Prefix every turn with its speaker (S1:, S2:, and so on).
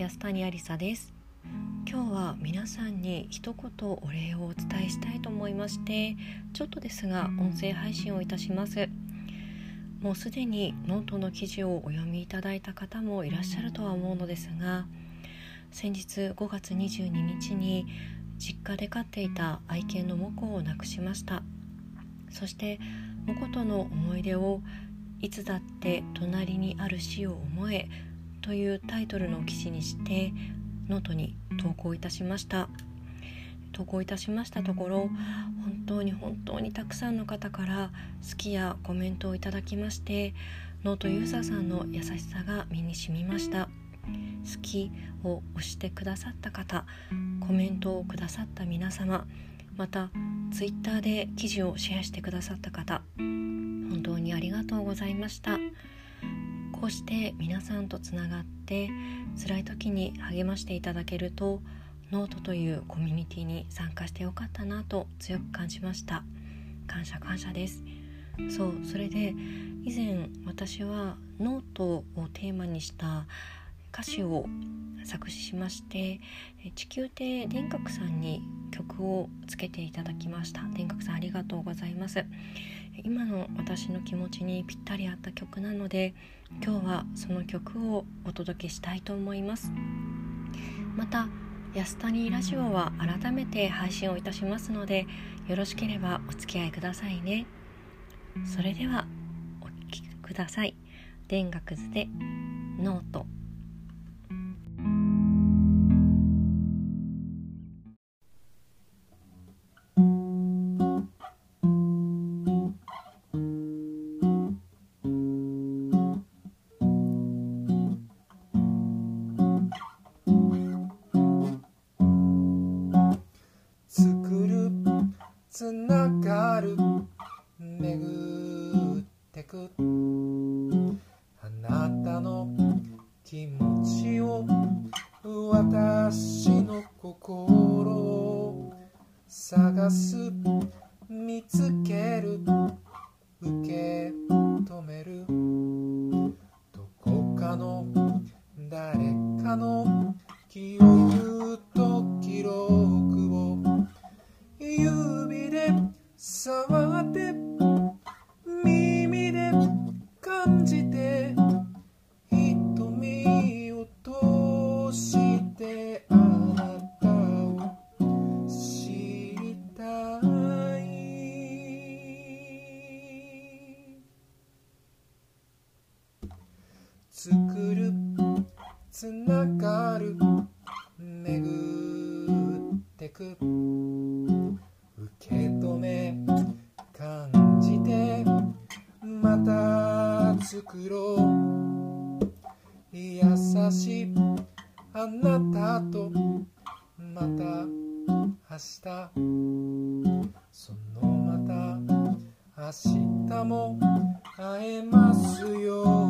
S1: 安谷ありさです。今日は皆さんに一言お礼をお伝えしたいと思いましてちょっとですが音声配信をいたします。もうすでにノートの記事をお読みいただいた方もいらっしゃるとは思うのですが先日5月22日に実家で飼っていた愛犬のモコを亡くしました。そしてモコとの思い出をいつだって隣にある死を思えというタイトルの記事にしてノートに投稿いたしました。投稿いたしましたところ本当に本当にたくさんの方から好きやコメントをいただきましてノートユーザーさんの優しさが身に染みました。好きを押してくださった方コメントをくださった皆様またツイッターで記事をシェアしてくださった方本当にありがとうございました。こうして皆さんとつながって辛い時に励ましていただけるとノートというコミュニティに参加してよかったなと強く感じました。感謝感謝です。そうそれで以前私はノートをテーマにした歌詞を作詞しまして地球亭電覚さんに曲をつけていただきました。電覚さんありがとうございます。今の私の気持ちにぴったり合った曲なので今日はその曲をお届けしたいと思います。また安谷ラジオは改めて配信をいたしますのでよろしければお付き合いくださいね。それではお聴きください。電学図でノート。
S2: つながる。巡ってく。あなたの気持ちを私の心を。探す。見つける。受け止める。感じて瞳を通してあなたを知りたい。作るつながる巡ってく。受け止め袋。優しい。あなたと。また。明日。そのまた。明日も会えますよ